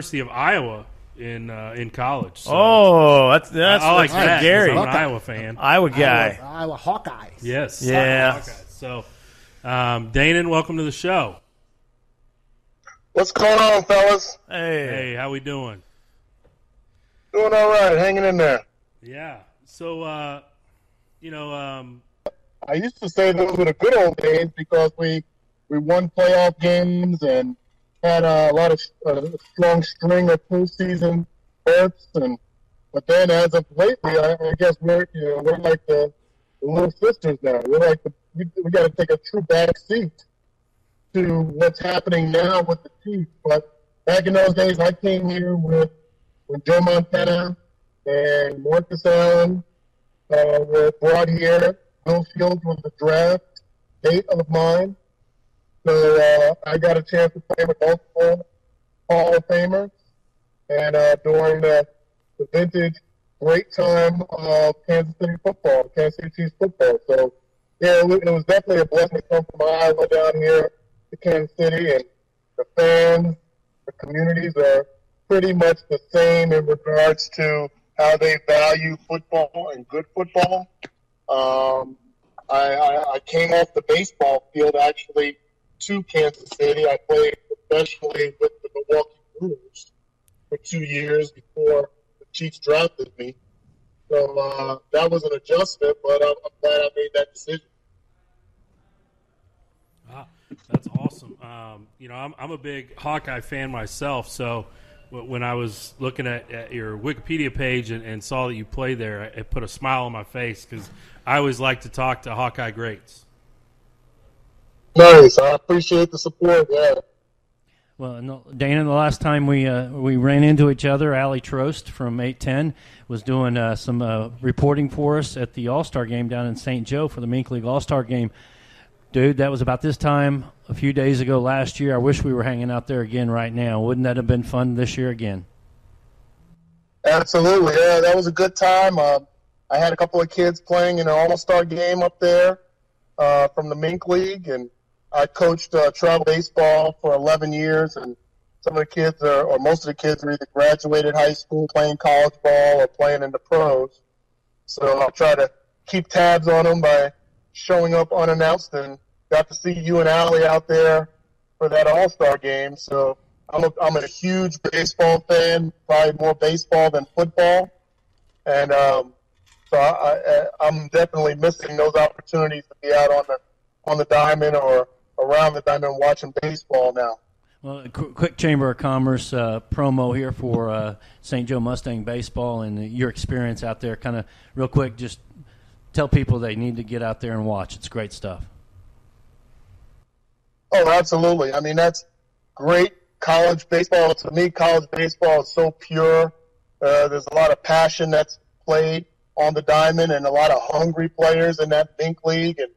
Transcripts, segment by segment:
University of Iowa in uh, in college. So Oh, that's that's, I like that's that. 'cause Gary, I'm an Iowa fan. Iowa guy. Iowa, Iowa Hawkeyes. Yes. Yeah. Hawkeyes. So, um, Danan, welcome to the show. What's going on, fellas? Hey, Hey, how we doing? Doing all right, hanging in there. Yeah. So, uh, you know, um, I used to say those were the good old days because we we won playoff games and had a lot of uh, strong string of postseason berths. And but then, as of lately, I, I guess we're you know we're like the, little sisters now. We're like the, we, we got to take a true back seat to what's happening now with the Chiefs. But back in those days, I came here with with Joe Montana and Marcus Allen uh, were brought here. Will Shields was the draft date of mine. So uh, I got a chance to play with multiple Hall of Famers. And uh, during the, the vintage great time of Kansas City football, Kansas City Chiefs football. So, yeah, it was, it was definitely a blessing to come from Iowa down here to Kansas City. And the fans, the communities are pretty much the same in regards to how they value football and good football. Um, I, I, I came off the baseball field actually to Kansas City. I played professionally with the Milwaukee Brewers for two years before the Chiefs drafted me. So uh, that was an adjustment, but I'm, I'm glad I made that decision. ah, that's awesome. Um, you know, I'm, I'm a big Hawkeye fan myself. So, when I was looking at, at your Wikipedia page and, and saw that you played there, it put a smile on my face because I always like to talk to Hawkeye greats. Nice. I appreciate the support. Yeah. Well, Dana, the last time we uh, we ran into each other, Ali Trost from 810 was doing uh, some uh, reporting for us at the All Star game down in St. Joe for the Mink League All Star game. Dude, that was about this time a few days ago last year. I wish we were hanging out there again right now. Wouldn't that have been fun this year again? Absolutely, yeah, that was a good time. Uh, I had a couple of kids playing in an All-Star game up there uh, from the Mink League, and I coached uh, travel baseball for 11 years. And some of the kids, are, or most of the kids, are either graduated high school, playing college ball, or playing in the pros. So I'll try to keep tabs on them by showing up unannounced, and got to see you and Allie out there for that All-Star game. So I'm a, I'm a huge baseball fan, probably more baseball than football, and um, so I, I, I'm definitely missing those opportunities to be out on the on the diamond or around the diamond watching baseball now. Well, a qu- quick Chamber of Commerce uh, promo here for uh, St. Joe Mustang baseball and your experience out there. Kind of real quick, just tell people they need to get out there and watch. It's great stuff. Oh, absolutely. I mean, that's great college baseball. To me, college baseball is so pure. Uh, there's a lot of passion that's played on the diamond and a lot of hungry players in that Mink League. And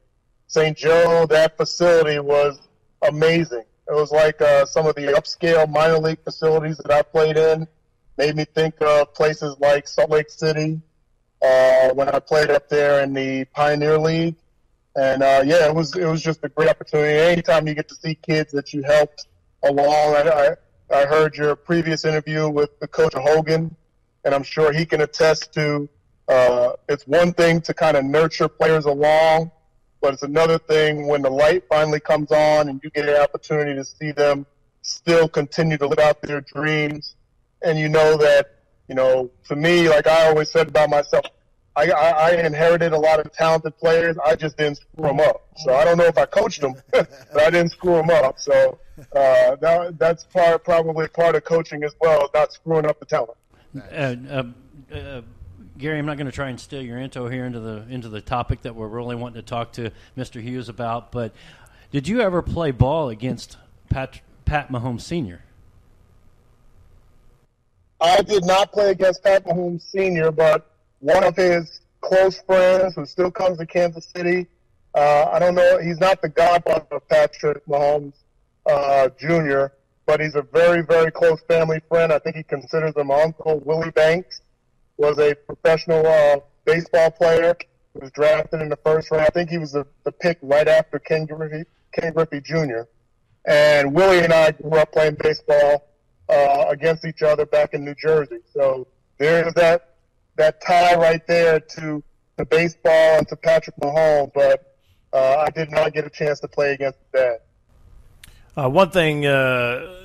St. Joe, that facility was amazing. It was like uh, some of the upscale minor league facilities that I played in. Made me think of places like Salt Lake City uh, when I played up there in the Pioneer League. And uh, yeah, it was it was just a great opportunity. Anytime you get to see kids that you helped along, I I, I heard your previous interview with the coach Hogan, and I'm sure he can attest to. Uh, it's one thing to kind of nurture players along, but it's another thing when the light finally comes on and you get an opportunity to see them still continue to live out their dreams. And you know that, you know, to me, like I always said about myself, I, I, I inherited a lot of talented players. I just didn't screw them up. So I don't know if I coached them, but I didn't screw them up. So uh, that, that's part, probably part of coaching as well, not screwing up the talent. Uh, uh, uh, Gary, I'm not going to try and steal your intro here into the into the topic that we're really wanting to talk to Mr. Hughes about. But did you ever play ball against Pat Pat Mahomes Sr.? I did not play against Pat Mahomes Sr., but one of his close friends who still comes to Kansas City. Uh, I don't know. He's not the godfather of Patrick Mahomes uh, Jr., but he's a very, very close family friend. I think he considers him uncle. Willie Banks was a professional uh, baseball player. He was drafted in the first round. I think he was the, the pick right after Ken Griffey, Ken Griffey Jr. And Willie and I grew up playing baseball uh, against each other back in New Jersey. So there's that that tie right there to to baseball and to Patrick Mahomes, but uh, I did not get a chance to play against that. Uh, one thing, uh,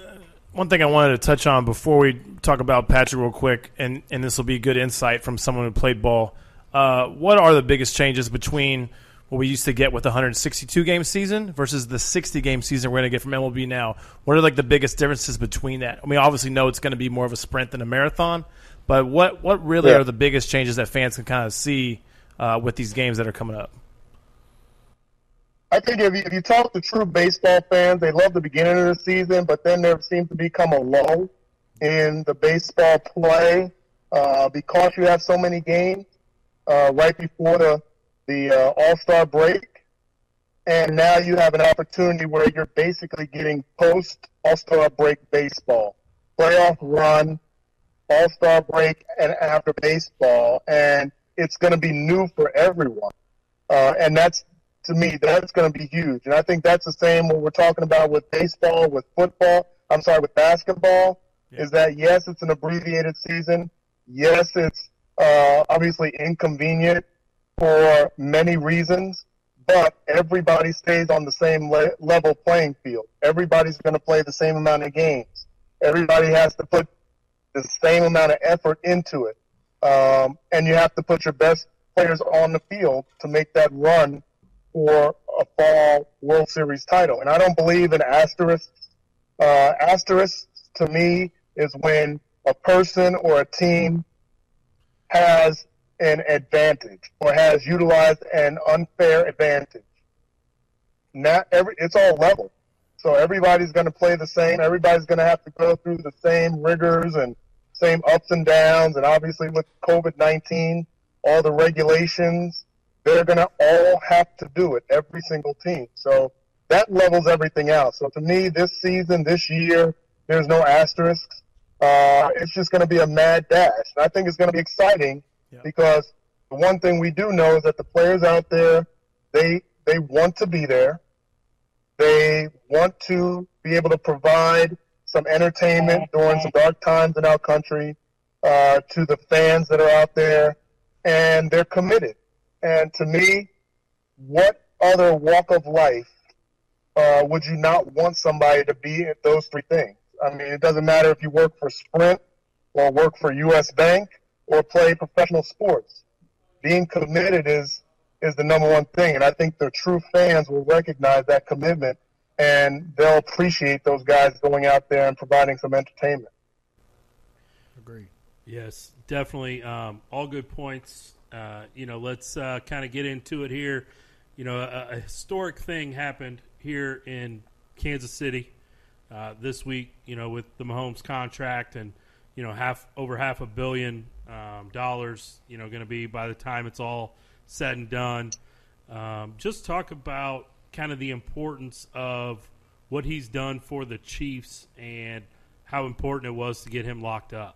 one thing I wanted to touch on before we talk about Patrick real quick, and and this will be good insight from someone who played ball. Uh, what are the biggest changes between what we used to get with the 162 game season versus the 60 game season we're going to get from MLB now? What are like the biggest differences between that? I mean, obviously, know it's going to be more of a sprint than a marathon, but what what really Yeah. are the biggest changes that fans can kind of see uh, with these games that are coming up? I think if you, if you talk to true baseball fans, they love the beginning of the season, but then there seems to become a lull in the baseball play uh, because you have so many games uh, right before the the uh, All Star break, and now you have an opportunity where you're basically getting post All Star break baseball, playoff run, All Star break, and after baseball, and it's going to be new for everyone, uh, and that's to me, that's going to be huge. And I think that's the same what we're talking about with baseball, with football. I'm sorry, with basketball. Yeah. Is that yes, it's an abbreviated season. Yes, it's uh, obviously inconvenient for many reasons, but everybody stays on the same le- level playing field. Everybody's going to play the same amount of games. Everybody has to put the same amount of effort into it. Um, and you have to put your best players on the field to make that run for a fall World Series title. And I don't believe in asterisks. Uh, asterisks to me is when a person or a team has an advantage or has utilized an unfair advantage. Not every, it's all level. So everybody's going to play the same. Everybody's going to have to go through the same rigors and same ups and downs. And obviously with COVID-19, all the regulations, they're going to all have to do it, every single team. So that levels everything out. So to me, this season, this year, there's no asterisks. Uh, it's just going to be a mad dash. And I think it's going to be exciting Yeah. because the one thing we do know is that the players out there, they they want to be there. They want to be able to provide some entertainment during some dark times in our country uh, to the fans that are out there, and they're committed. And to me, what other walk of life uh, would you not want somebody to be at those three things? I mean, it doesn't matter if you work for Sprint or work for U.S. Bank or play professional sports. Being committed is is the number one thing, and I think the true fans will recognize that commitment, and they'll appreciate those guys going out there and providing some entertainment. Agree. Yes, definitely. Um, all good points. Uh, you know, let's uh, kind of get into it here. You know, a, a historic thing happened here in Kansas City uh, this week. You know, with the Mahomes contract and you know half over half a billion um, dollars. You know, going to be by the time it's all said and done. Um, just talk about kind of the importance of what he's done for the Chiefs and how important it was to get him locked up.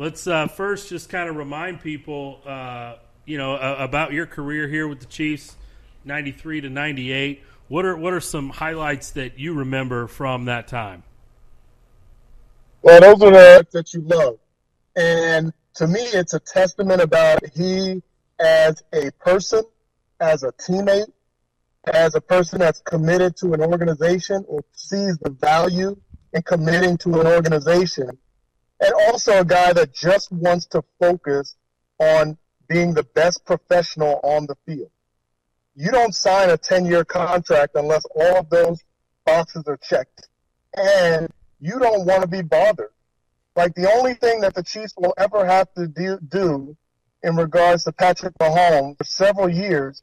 Let's uh, first just kind of remind people, uh, you know, uh, about your career here with the Chiefs, '93 to '98. What are what are some highlights that you remember from that time? Well, those are the that you love, and to me, it's a testament about he as a person, as a teammate, as a person that's committed to an organization or sees the value in committing to an organization, and also a guy that just wants to focus on being the best professional on the field. You don't sign a 10 year contract unless all of those boxes are checked. And you don't want to be bothered. Like the only thing that the Chiefs will ever have to do, do in regards to Patrick Mahomes for several years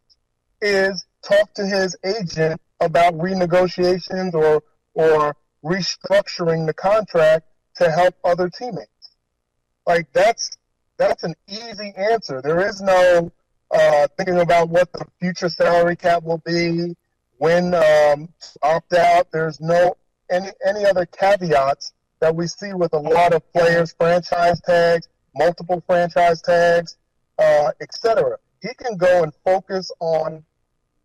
is talk to his agent about renegotiations or or restructuring the contract to help other teammates. Like that's that's an easy answer. There is no uh, thinking about what the future salary cap will be, when um, opt out. There's no any any other caveats that we see with a lot of players, franchise tags, multiple franchise tags, uh, etc. He can go and focus on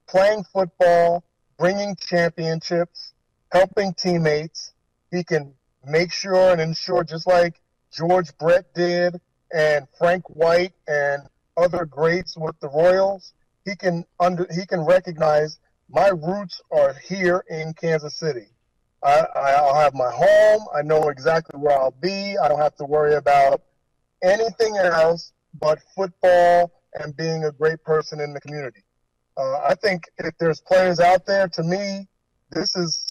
playing football, bringing championships, helping teammates. He can make sure and ensure, just like George Brett did and Frank White and other greats with the Royals, he can under he can recognize my roots are here in Kansas City. I, I'll have my home. I know exactly where I'll be. I don't have to worry about anything else but football and being a great person in the community. Uh, I think if there's players out there, to me, this is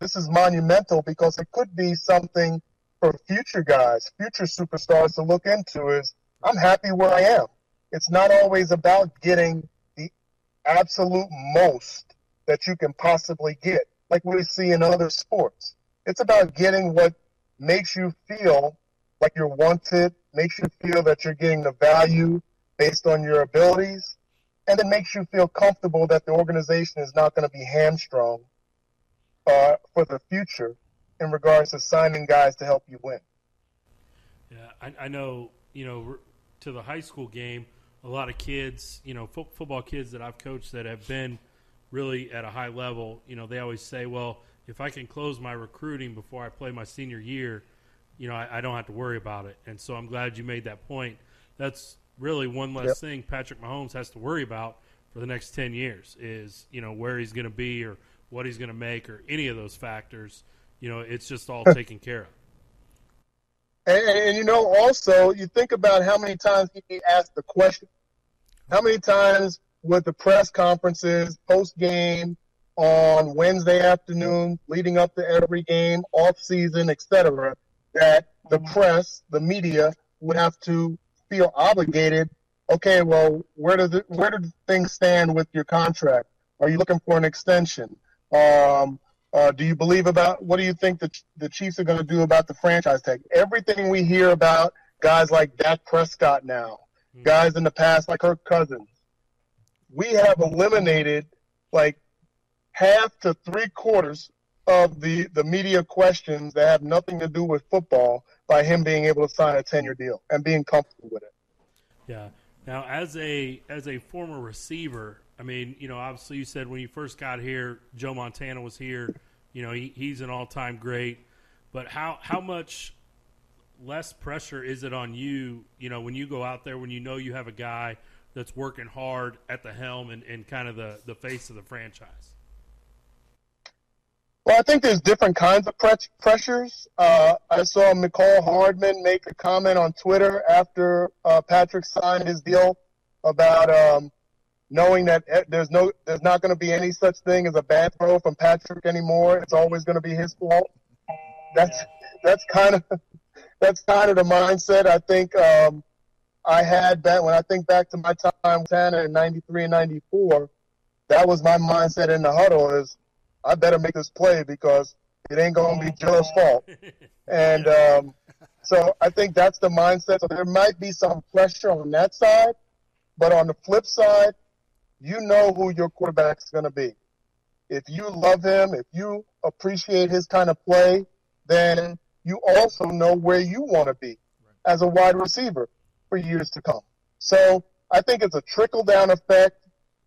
this is monumental because it could be something for future guys, future superstars to look into. Is I'm happy where I am. It's not always about getting the absolute most that you can possibly get, like we see in other sports. It's about getting what makes you feel like you're wanted, makes you feel that you're getting the value based on your abilities, and it makes you feel comfortable that the organization is not going to be hamstrung uh, for the future in regards to signing guys to help you win. Yeah, I, I know. You know, to the high school game, a lot of kids, you know, fo- football kids that I've coached that have been really at a high level. You know, they always say, "Well, if I can close my recruiting before I play my senior year, you know, I, I don't have to worry about it." And so I'm glad you made that point. That's really one less yep. thing Patrick Mahomes has to worry about for the next 10 years is, you know, where he's going to be or what he's going to make or any of those factors. You know, it's just all taken care of. And, and, you know, also, you think about how many times he asked the question. How many times with the press conferences, post game, on Wednesday afternoon, leading up to every game, off season, etc., that the mm-hmm. press, the media, would have to feel obligated. Okay, well, where does it, where do things stand with your contract? Are you looking for an extension? Um, uh, do you believe about what do you think the the Chiefs are going to do about the franchise tag? Everything we hear about guys like Dak Prescott now, mm-hmm. guys in the past like Kirk Cousins, we have eliminated like half to three quarters of the the media questions that have nothing to do with football by him being able to sign a ten year deal and being comfortable with it. Yeah. Now, as a as a former receiver, I mean, you know, obviously you said when you first got here, Joe Montana was here. You know, he, he's an all time great. But how how much less pressure is it on you? You know, when you go out there, when you know you have a guy that's working hard at the helm and, and kind of the, the face of the franchise. Well, I think there's different kinds of pre- pressures. Uh, I saw Mecole Hardman make a comment on Twitter after uh, Patrick signed his deal about um, knowing that eh, there's no, there's not going to be any such thing as a bad throw from Patrick anymore. It's always going to be his fault. That's that's kind of that's kind of the mindset I think um, I had back when I think back to my time with Montana in '93 and '94. That was my mindset in the huddle: is I better make this play because it ain't going to be Joe's fault. And um, so I think that's the mindset. So there might be some pressure on that side, but on the flip side, you know who your quarterback is going to be. If you love him, if you appreciate his kind of play, then you also know where you want to be as a wide receiver for years to come. So I think it's a trickle down effect.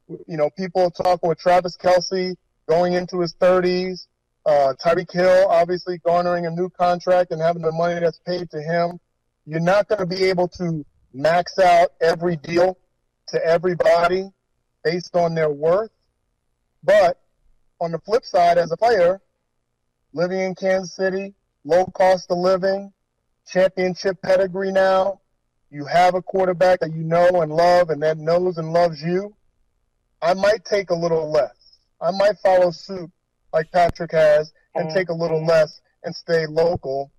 You know, people talking with Travis Kelce going into his 30s. Uh, Tyreek Hill obviously garnering a new contract and having the money that's paid to him. You're not going to be able to max out every deal to everybody based on their worth. But on the flip side, as a player, living in Kansas City, low cost of living, championship pedigree now, you have a quarterback that you know and love and that knows and loves you, I might take a little less. I might follow suit like Patrick has and mm-hmm. take a little less and stay local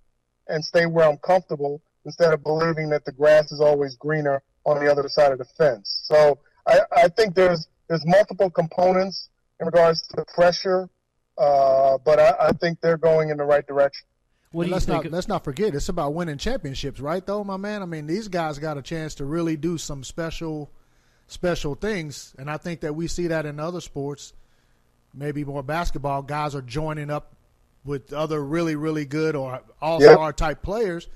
and stay where I'm comfortable instead of believing that the grass is always greener on the other side of the fence. So I, I think there's there's multiple components in regards to the pressure, uh, but I, I think they're going in the right direction. What let's not let's not forget it's about winning championships, right? Though, my man. I mean, these guys got a chance to really do some special, special things, and I think that we see that in other sports maybe more basketball, guys are joining up with other really, really good or all star yep. type players.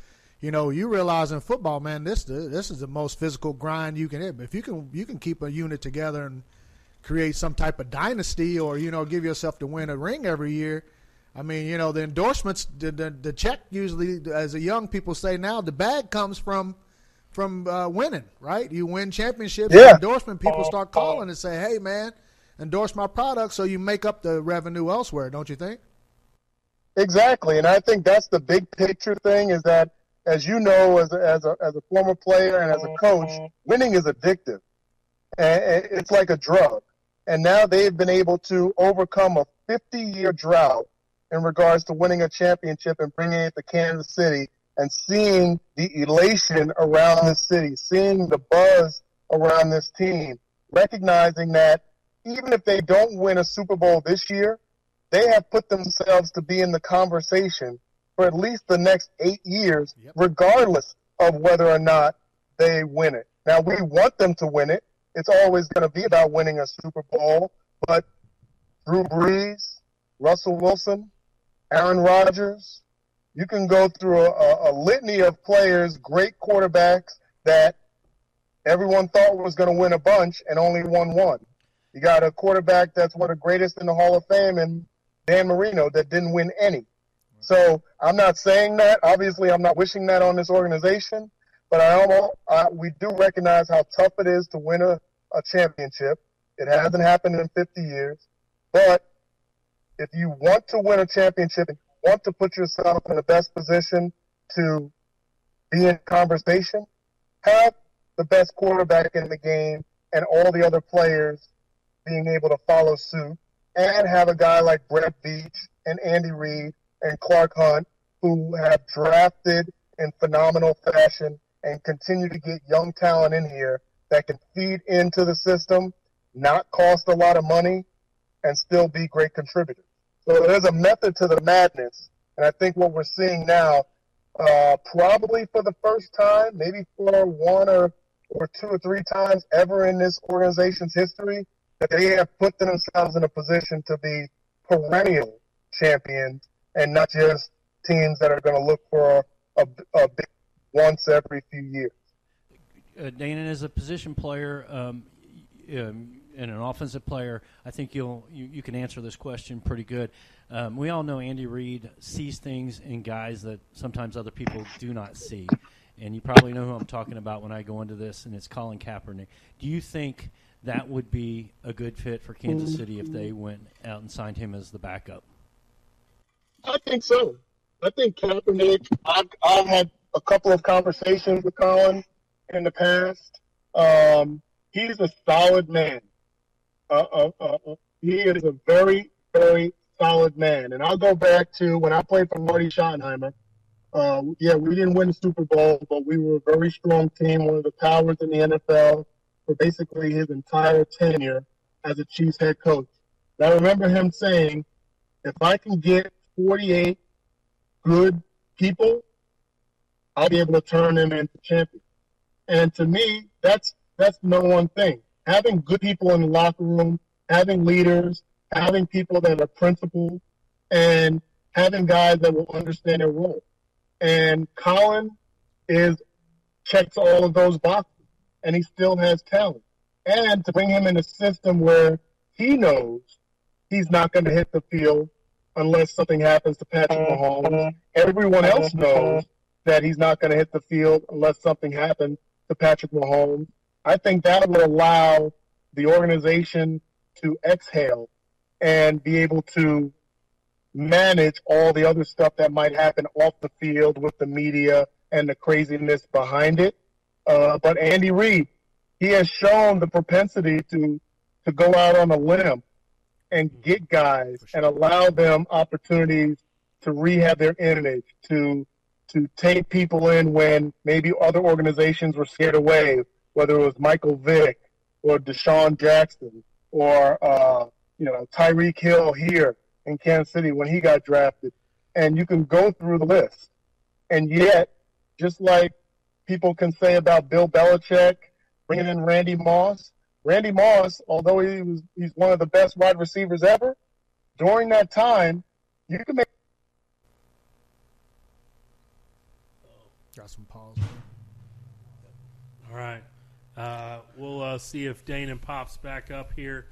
You know, you realize in football, man, this this is the most physical grind you can hit. If you can you can keep a unit together and create some type of dynasty, or you know, give yourself to win a ring every year. I mean, you know, the endorsements, the, the, the check usually, as the young people say now, the bag comes from from uh, winning, right? You win championships, Yeah. endorsement people start calling and say, "Hey, man, endorse my product," so you make up the revenue elsewhere, don't you think? Exactly, and I think that's the big picture thing. Is that as you know, as a, as a as a former player and as a coach, mm-hmm. winning is addictive, and and it's like a drug. And now they've been able to overcome a 50 year drought in regards to winning a championship and bringing it to Kansas City and seeing the elation around this city, seeing the buzz around this team, recognizing that even if they don't win a Super Bowl this year, they have put themselves to be in the conversation for at least the next eight years, Yep. regardless of whether or not they win it. Now, we want them to win it. It's always going to be about winning a Super Bowl, but Drew Brees, Russell Wilson, Aaron Rodgers, you can go through a, a, litany of players, great quarterbacks that everyone thought was going to win a bunch and only won one. You got a quarterback that's one of the greatest in the Hall of Fame and Dan Marino that didn't win any. So I'm not saying that. Obviously, I'm not wishing that on this organization, but I almost, uh, we do recognize how tough it is to win a, a championship. It hasn't happened in 50 years, but if you want to win a championship and you want to put yourself in the best position to be in conversation, have the best quarterback in the game and all the other players being able to follow suit and have a guy like Brett Veach and Andy Reid and Clark Hunt who have drafted in phenomenal fashion and continue to get young talent in here that can feed into the system, not cost a lot of money, and still be great contributors. So there's a method to the madness. And I think what we're seeing now, uh, probably for the first time, maybe for one or, or two or three times ever in this organization's history, that they have put themselves in a position to be perennial champions and not just teams that are going to look for a, a big once every few years. uh, Dana, as a position player um, um, and an offensive player, I think you'll you, you can answer this question pretty good. Um, we all know Andy Reid sees things in guys that sometimes other people do not see, and you probably know who I'm talking about when I go into this, and it's Colin Kaepernick. Do you think that would be a good fit for Kansas City if they went out and signed him as the backup? I think so. I think Kaepernick. I've, I've had a couple of conversations with Colin in the past. Um, he's a solid man. Uh, uh, uh, uh, he is a very, very solid man. And I'll go back to when I played for Marty Schottenheimer. Uh, yeah, we didn't win the Super Bowl, but we were a very strong team, one of the powers in the NFL for basically his entire tenure as a Chiefs head coach. And I remember him saying, if I can get 48 good people, I'll be able to turn them into champions. And to me, that's that's the number one thing. Having good people in the locker room, having leaders, having people that are principled, and having guys that will understand their role. And Colin is checks all of those boxes, and he still has talent. And to bring him in a system where he knows he's not going to hit the field unless something happens to Patrick Mahomes. Everyone else knows that he's not going to hit the field unless something happens to Patrick Mahomes. I think that will allow the organization to exhale and be able to manage all the other stuff that might happen off the field with the media and the craziness behind it. Uh, but Andy Reid, he has shown the propensity to to go out on a limb and get guys and allow them opportunities to rehab their image, to to take people in when maybe other organizations were scared away, whether it was Michael Vick or DeSean Jackson or uh, you know Tyreek Hill here in Kansas City when he got drafted, and you can go through the list, and yet just like people can say about Bill Belichick bringing in Randy Moss, Randy Moss, although he was he's one of the best wide receivers ever, during that time, you can make Got some pause. All right. Uh, we'll uh, see if Danan Pops back up here.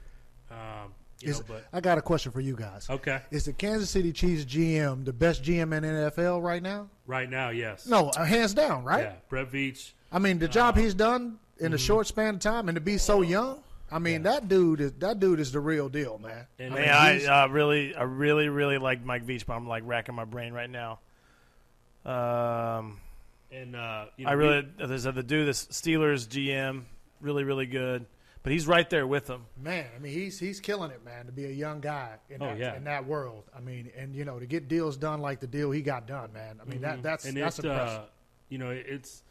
Um, You Is- know, but I got a question for you guys. okay, Is the Kansas City Chiefs GM the best GM in NFL right now? right now, yes. No, uh, hands down, right? Yeah, Brett Veach. I mean, the job he's done in Mm-hmm. a short span of time and to be so young. I mean, that dude is that dude is the real deal, man. And Man, I uh, really, I really, really like Mike Veach, but I'm like racking my brain right now. Um, and uh, you know, I really, there's the dude, this Steelers GM, really, really good, but he's right there with them. Man, I mean, he's he's killing it, man. To be a young guy in Oh, that yeah. in that world. I mean, and you know, to get deals done like the deal he got done, man. I mean, that that's Mm-hmm. and that's impressive. uh, you know, it's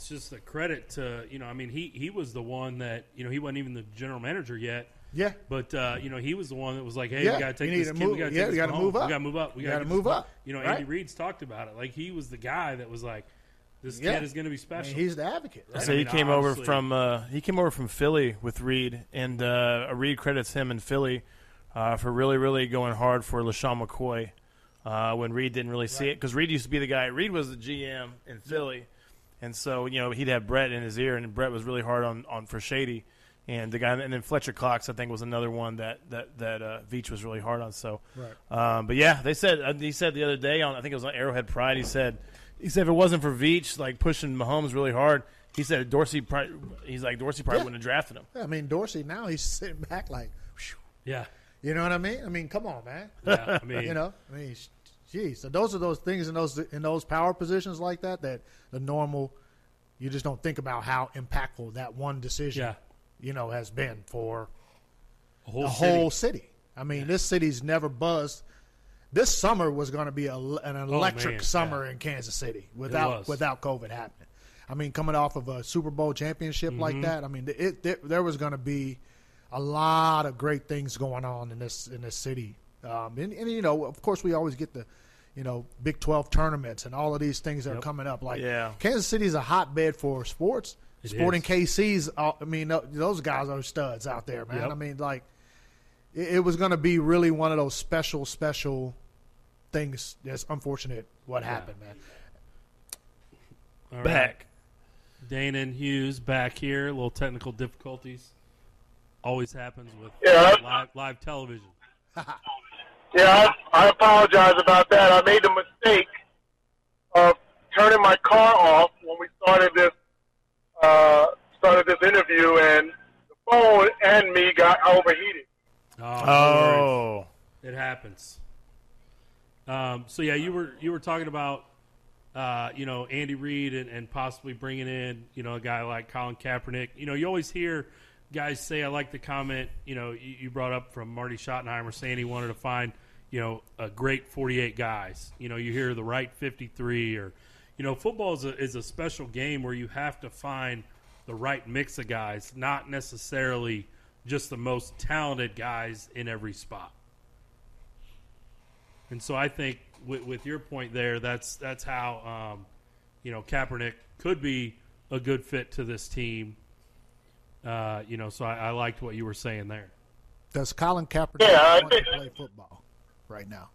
it's just a credit to you know. I mean, he he was the one that you know he wasn't even the general manager yet. yeah, But uh, you know, he was the one that was like, "Hey, Yeah, we got to take need this kid. move- we got to yeah, we gotta home. move up. We got to move up. We You got gotta move up, You know, right? Andy Reid's talked about it. Like he was the guy that was like, "This Yeah. kid is going to be I special." mean, he's the advocate. Right? So I he mean, came over from uh, he came over from Philly with Reid, and uh, Reid credits him in Philly uh, for really, really going hard for LeSean McCoy uh, when Reid didn't really see it because Reid used to be the guy. Reid was the GM in Philly, and so you know he'd have Brett in his ear, and Brett was really hard on, on for Shady, and the guy, and then Fletcher Cox I think was another one that that that uh, Veach was really hard on. So, Right. um, but yeah, they said uh, he said the other day on I think it was on Arrowhead Pride. He said he said if it wasn't for Veach like pushing Mahomes really hard, he said Dorsey. Probably, he's like Dorsey probably Yeah. wouldn't have drafted him. I mean, Dorsey now he's sitting back like, whew, yeah, you know what I mean? I mean, come on, man. yeah. I mean, You know, I mean, geez. So those are those things in those in those power positions like that that the normal you just don't think about how impactful that one decision, Yeah. you know, has been for a whole the city. whole city. I mean, this city's never buzzed. This summer was going to be a, an electric Oh, summer in Kansas City without without COVID happening. I mean, coming off of a Super Bowl championship Mm-hmm. like that, I mean, it, there, there was going to be a lot of great things going on in this in this city. Um, and, and you know, of course, we always get the you know Big Twelve tournaments and all of these things that are coming up. Like Yeah. Kansas City is a hotbed for sports. It Sporting is. KC's, uh, I mean, those guys are studs out there, man. Yep. I mean, like it, it was going to be really one of those special, special things. That's unfortunate what happened, man. All right. Back. Dana and Hughes back here. A little technical difficulties. Always happens with Yeah. live live television. Yeah, I, I apologize about that. I made the mistake of turning my car off when we started this uh, started this interview, and the phone and me got overheated. Oh. Oh, It happens. Um, so yeah, you were you were talking about uh, you know Andy Reid and, and possibly bringing in you know a guy like Colin Kaepernick. You know you always hear guys say I like the comment you know you, you brought up from Marty Schottenheimer saying he wanted to find you know a great 48 guys. You know you hear the right 53 or you know football is a, is a special game where you have to find the right mix of guys, not necessarily just the most talented guys in every spot. And so I think with, with your point there, that's that's how um, you know Kaepernick could be a good fit to this team. Uh, you know, so I, I liked what you were saying there. Does Colin Kaepernick Yeah, I want to play football right now?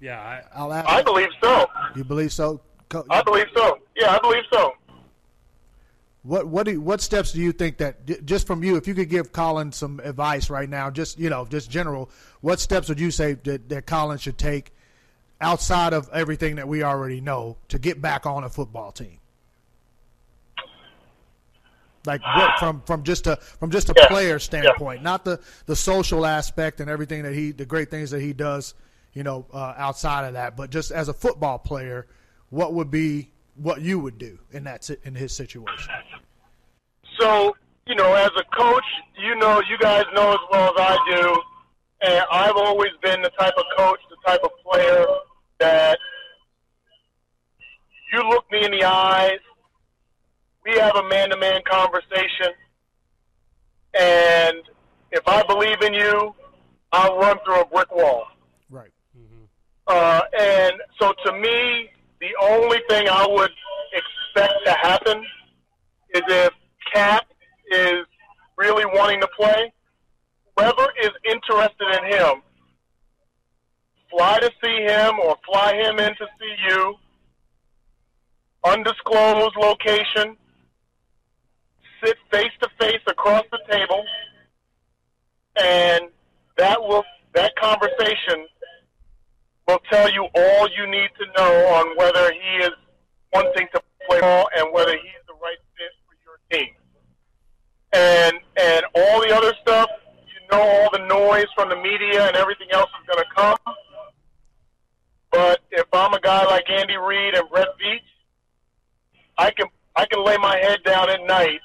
Yeah, I, I'll ask. I believe so. you believe so? Co- I believe so. Yeah, I believe so. What what do you, what steps do you think that just from you, if you could give Colin some advice right now, just you know, just general, what steps would you say that, that Colin should take outside of everything that we already know to get back on a football team? Like what, from from just a from just a Yeah. player standpoint, not the the social aspect and everything that he the great things that he does, you know, uh, outside of that, but just as a football player, what would be what you would do in that in his situation? So, you know, as a coach, you know, you guys know as well as I do, and I've always been the type of coach, the type of player that you look me in the eyes, we have a man to man conversation, and if I believe in you, I'll run through a brick wall. Right. Mm-hmm. Uh, and so to me, the only thing I would expect to happen is if Cap is really wanting to play, whoever is interested in him, fly to see him or fly him in to see you, undisclosed location, sit face to face across the table, and that will that conversation will tell you all you need to know on whether he is wanting to play ball and whether he's the right fit for your team. And and all the other stuff, you know, all the noise from the media and everything else is going to come. But if I'm a guy like Andy Reid and Brett Veach, I can I can lay my head down at night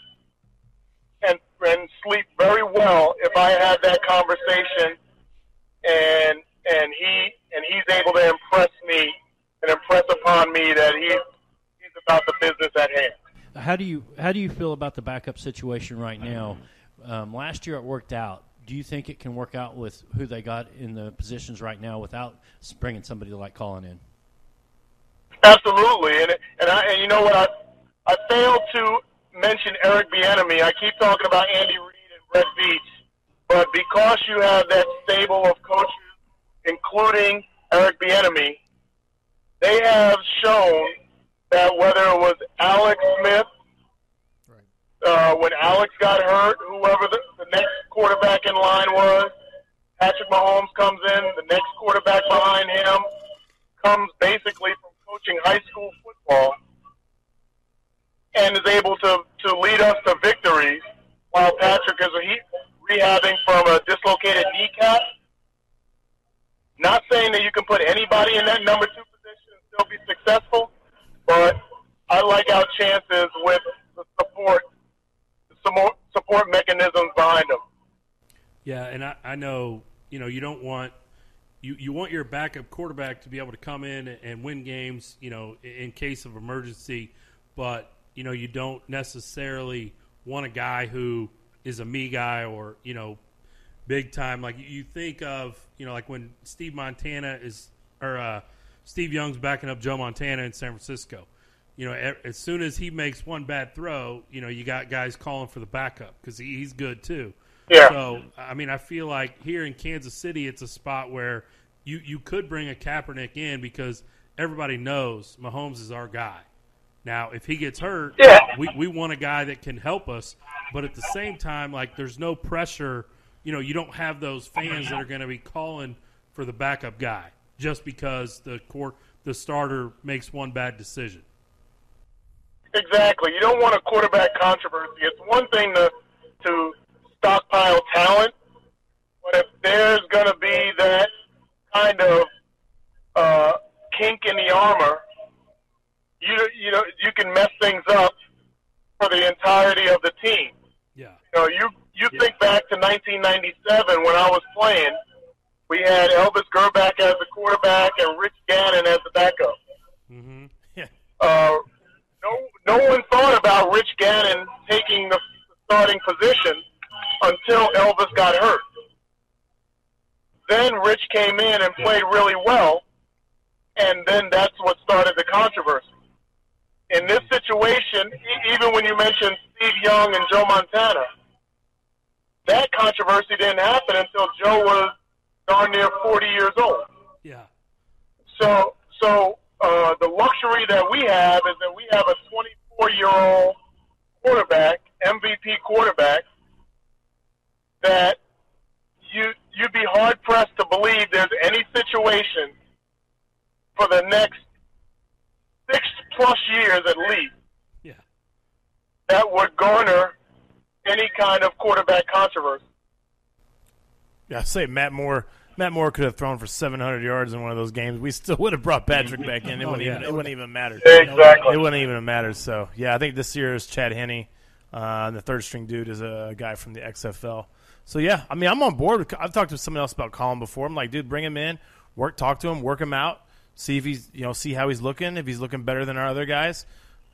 and sleep very well if I have that conversation and and he and he's able to impress me and impress upon me that he's he's about the business at hand. How do you how do you feel about the backup situation right now? Um, last year it worked out. Do you think it can work out with who they got in the positions right now without bringing somebody like Colin in? Absolutely, and and I and you know what I I failed to mention Eric Bieniemy. I keep talking about Andy Reid and Brett Veach, but because you have that stable of coaches, including Eric Bieniemy, they have shown that whether it was Alex Smith, uh, when Alex got hurt, whoever the, the next quarterback in line was, Patrick Mahomes comes in, the next quarterback behind him comes basically from coaching high school football and is able to, to lead us to victories while Patrick is he, rehabbing from a dislocated kneecap. Not saying that you can put anybody in that number two position and still be successful, but I like our chances with the support, support, support mechanisms behind them. Yeah, and I, I know you know you don't want you, you want your backup quarterback to be able to come in and win games, you know, in case of emergency, but you know you don't necessarily want a guy who is a me guy or you know big time. Like you think of you know like when Steve Montana is or uh, Steve Young's backing up Joe Montana in San Francisco. You know, as soon as he makes one bad throw, you know you got guys calling for the backup because he, he's good too. Yeah. So I mean, I feel like here in Kansas City, it's a spot where you you could bring a Kaepernick in because everybody knows Mahomes is our guy. Now, if he gets hurt, Yeah. we, we want a guy that can help us. But at the same time, like there's no pressure. You know, you don't have those fans that are going to be calling for the backup guy just because the court the starter makes one bad decision. Exactly. You don't want a quarterback controversy. It's one thing to to stockpile talent, but if there's going to be that kind of uh, kink in the armor, you you know you can mess things up for the entirety of the team. Yeah. You know, you you think back to 1997 when I was playing. We had Elvis Grbac as the quarterback and Rich Gannon as the backup. Mm-hmm. Yeah. Uh, no, no one thought about Rich Gannon taking the starting position until Elvis got hurt. Then Rich came in and played really well, and then that's what started the controversy. In this situation, e- even when you mentioned Steve Young and Joe Montana, that controversy didn't happen until Joe was darn near 40 years old. Yeah. So, so uh, the luxury that we have is that we have a 24 year old quarterback, MVP quarterback, that you you'd be hard pressed to believe there's any situation for the next six plus years at least Yeah. that would garner any kind of quarterback controversy. Yeah, I say Matt Moore. Matt Moore could have thrown for 700 yards in one of those games. We still would have brought Patrick back in. It wouldn't even. It wouldn't even matter. Exactly. It wouldn't even matter. So yeah, I think this year is Chad Henne. Uh, and the third string dude is a guy from the XFL. So yeah, I mean, I'm on board. With, I've talked to someone else about Colin before. I'm like, dude, bring him in, work, talk to him, work him out, see if he's, you know, see how he's looking. If he's looking better than our other guys,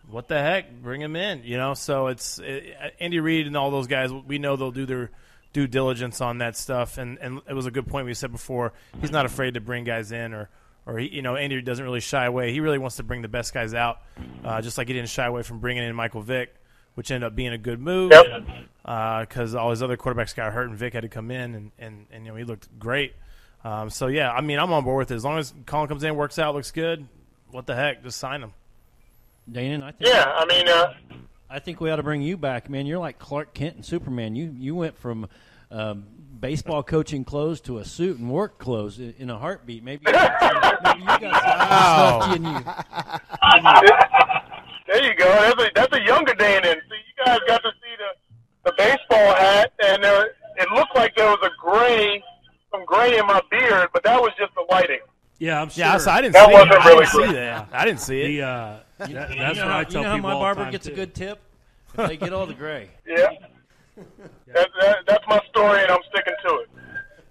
what the heck, bring him in. You know, so it's it, Andy Reid and all those guys. We know they'll do their due diligence on that stuff. And and it was a good point we said before. He's not afraid to bring guys in or. Or he, you know, Andy doesn't really shy away. He really wants to bring the best guys out, uh, just like he didn't shy away from bringing in Michael Vick, which ended up being a good move Yep. because all his other quarterbacks got hurt and Vick had to come in and, and, and you know he looked great. Um, so yeah, I mean I'm on board with it as long as Colin comes in, works out, looks good. What the heck? Just sign him. Danan, I think Yeah, I mean, uh, I think we ought to bring you back, man. You're like Clark Kent and Superman. You you went from um, baseball coaching clothes to a suit and work clothes in, in a heartbeat. Maybe, you got some, maybe you got some Wow. stuff in you. There you go. That's a, that's a younger day in. See, you guys got to see the the baseball hat, and uh, it looked like there was a gray, some gray in my beard, but that was just the lighting. Yeah, I'm sure. Yeah, so I didn't That see wasn't it. I really didn't see that. I didn't see it. The, uh, that- You that's know, what how, I you tell know how people my barber gets too. a good tip? If they get all the gray. Yeah. That, that, that's my story, and I'm sticking to it.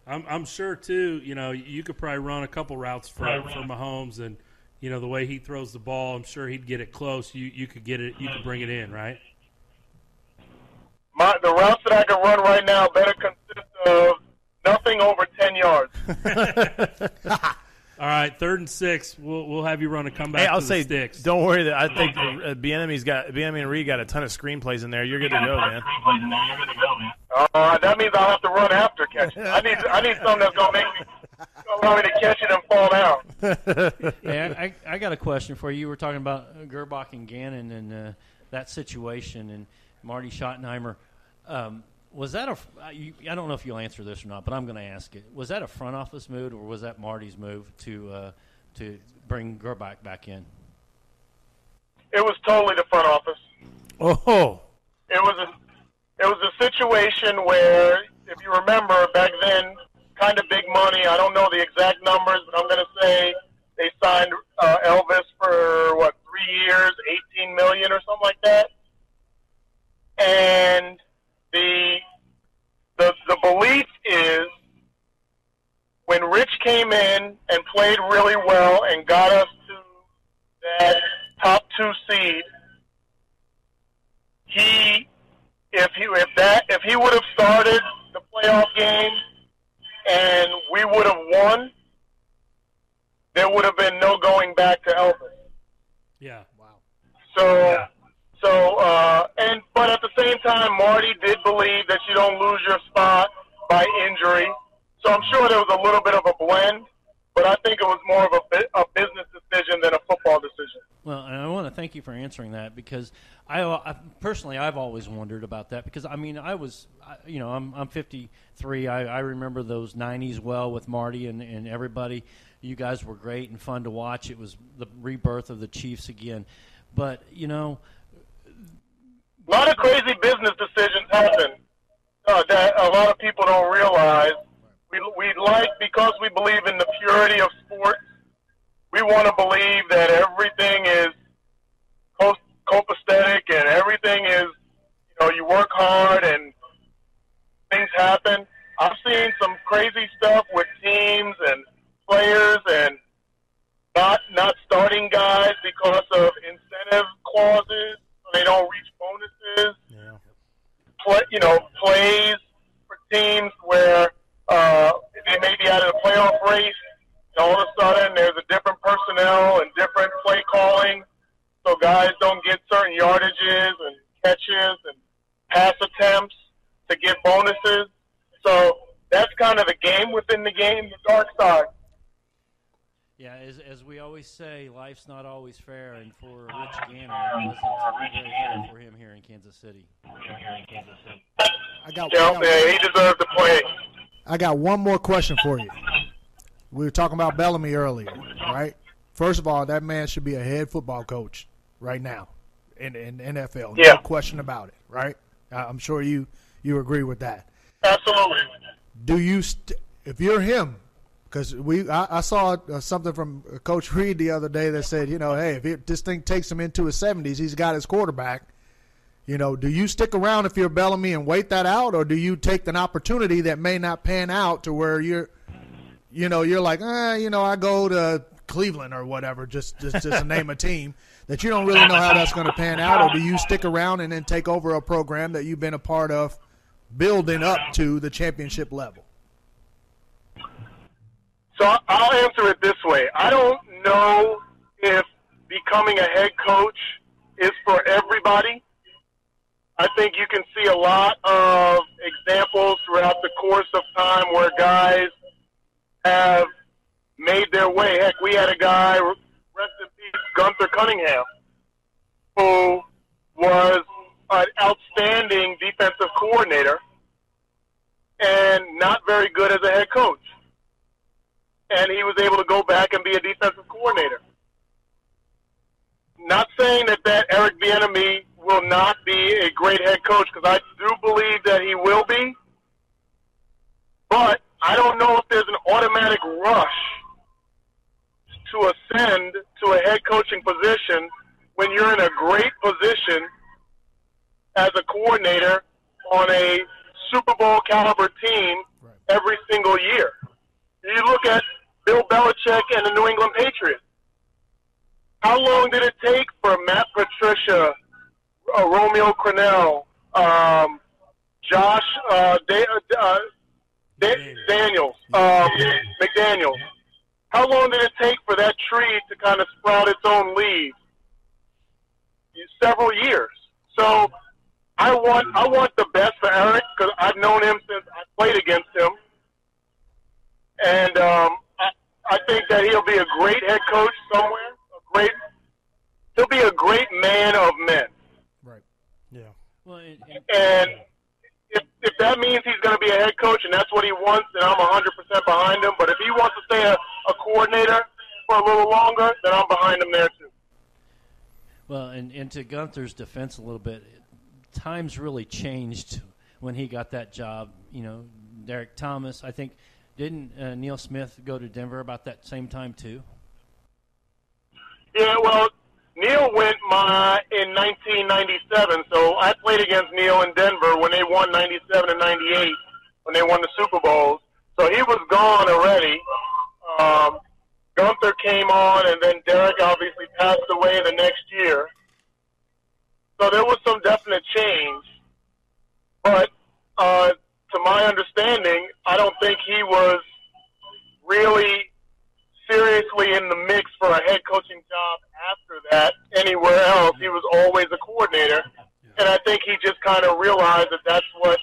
I'm, I'm sure too. You know, you could probably run a couple routes for for Mahomes, and you know the way he throws the ball. I'm sure he'd get it close. You you could get it. You could bring it in, right? My, the routes that I can run right now better consist of nothing over 10 yards. All right, third and six. We'll we'll have you run a comeback Hey, I'll to say, the sticks. don't worry. That I think uh, Bieniemy's got Bieniemy and Reid got a ton of screenplays in there. You're good to go, man. Uh, that means I'll have to run after catch. I need, I need something that's going to make me, allow me to catch it and fall down. Hey, I, I, I got a question for you. You were talking about uh, Grbac and Gannon and uh, that situation and Marty Schottenheimer. Um, was that a? uh, You, I don't know if you'll answer this or not, but I'm going to ask it. Was that a front office move or was that Marty's move to uh, to bring Grbac back in? It was totally the front office. Oh, It was a, it was a situation where, if you remember back then, kind of big money. I don't know the exact numbers, but I'm going to say they signed uh, Elvis for what three years, 18 million or something like that. And the the the belief is when Rich came in and played really well and got us to that top two seed, he if he if that if he would have started the playoff game and we would have won, there would have been no going back to Elvis. Yeah. Wow. So, so, uh, and but at the same time, Marty did believe that you don't lose your spot by injury. So I'm sure there was a little bit of a blend, but I think it was more of a, a business decision than a football decision. Well, and I want to thank you for answering that because I, I personally I've always wondered about that because I mean I was I, you know I'm I'm 53 I, I remember those 90s well with Marty and, and everybody you guys were great and fun to watch it was the rebirth of the Chiefs again but you know A lot of crazy business decisions happen uh, that a lot of people don't realize. We we like because we believe in the purity of sports. We want to believe that everything is co- copacetic and everything is, you know, you work hard and things happen. I've seen some crazy stuff with teams and players and not not starting guys because of incentive clauses, so they don't reach bonuses. yeah. Play, you know, plays for teams where uh, they may be out of the playoff race. And all of a sudden, there's a different personnel and different play calling, so guys don't get certain yardages and catches and pass attempts to get bonuses. So that's kind of the game within the game, the dark side. Yeah as, as we always say life's not always fair and for Rich Gannon it wasn't very fair for him here in Kansas City I got, You know, I got- yeah, he deserved to play. I got one more question for you. We were talking about Bieniemy earlier, right? First of all, that man should be a head football coach right now in, in NFL. Yeah. No question about it, right? I- I'm sure you you agree with that. Absolutely. Do you, st- if you're him, because we I, I saw uh, something from Coach Reid the other day that said, you know, hey, if it, this thing takes him into his 70s, he's got his quarterback. You know, do you stick around if you're Bieniemy and wait that out, or do you take an opportunity that may not pan out to where you're, you know, you're like, eh, you know, I go to Cleveland or whatever, just just just name a team that you don't really know how that's going to pan out, or do you stick around and then take over a program that you've been a part of, building up to the championship level? So I'll answer it this way. I don't know if becoming a head coach is for everybody. I think you can see a lot of examples throughout the course of time where guys have made their way. Heck, we had a guy, rest in peace, Gunther Cunningham, who was an outstanding defensive coordinator and he was able to go back and be a defensive coordinator. Not saying that, that Eric Bieniemy will not be a great head coach because I do believe that he will be, but I don't know if there's an automatic rush to ascend to a head coaching position when you're in a great position as a coordinator on a Super Bowl caliber team every single year. You look at Bill Belichick and the New England Patriots. How long did it take for Matt Patricia, uh, Romeo Crennel, um, Josh uh, da- uh, da- Daniels, um, McDaniels? How long did it take for that tree to kind of sprout its own leaves? Several years. So I want I want the best for Eric because I've known him since I played against him, and um, I, I think that he'll be a great head coach somewhere. A great, he'll be a great man of men. Right. Yeah. Well, and, and, And if, if that means he's going to be a head coach and that's what he wants, then I'm 100% behind him. But if he wants to stay a, a coordinator for a little longer, then I'm behind him there too. well, and, and to Gunther's defense a little bit, times really changed when he got that job. You know, Derrick Thomas, I think, didn't uh, Neil Smith go to Denver about that same time too? Yeah, well, Neil went my in 1997, so I played against Neil in Denver when they won 97 and 98 when they won the Super Bowls. So he was gone already. Um, Gunther came on, and then Derrick obviously passed away the next year. So there was some definite change, but uh, to my understanding, I don't think he was really seriously in the mix for a head coaching job after that anywhere else. He was always a coordinator, and I think he just kind of realized that that's what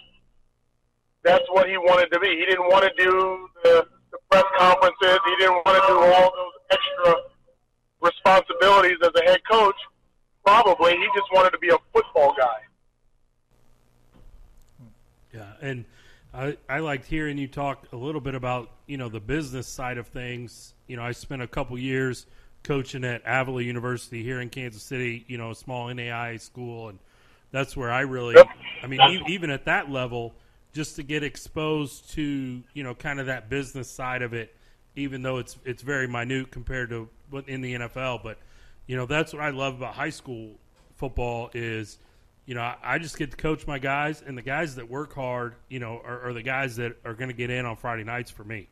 that's what he wanted to be. He didn't want to do the, the press conferences. He didn't want to do all those extra responsibilities as a head coach. Probably he just wanted to be a football guy. Yeah, and I I liked hearing you talk a little bit about you know the business side of things. You know, I spent a couple years coaching at Avila University here in Kansas City. You know, a small NAIA school, and that's where I really. Yep. I mean, e- even at that level, just to get exposed to you know kind of that business side of it, even though it's it's very minute compared to what in the NFL, but you know that's what I love about high school football is you know, I, I just get to coach my guys, and the guys that work hard, you know, are, are the guys that are going to get in on Friday nights for me.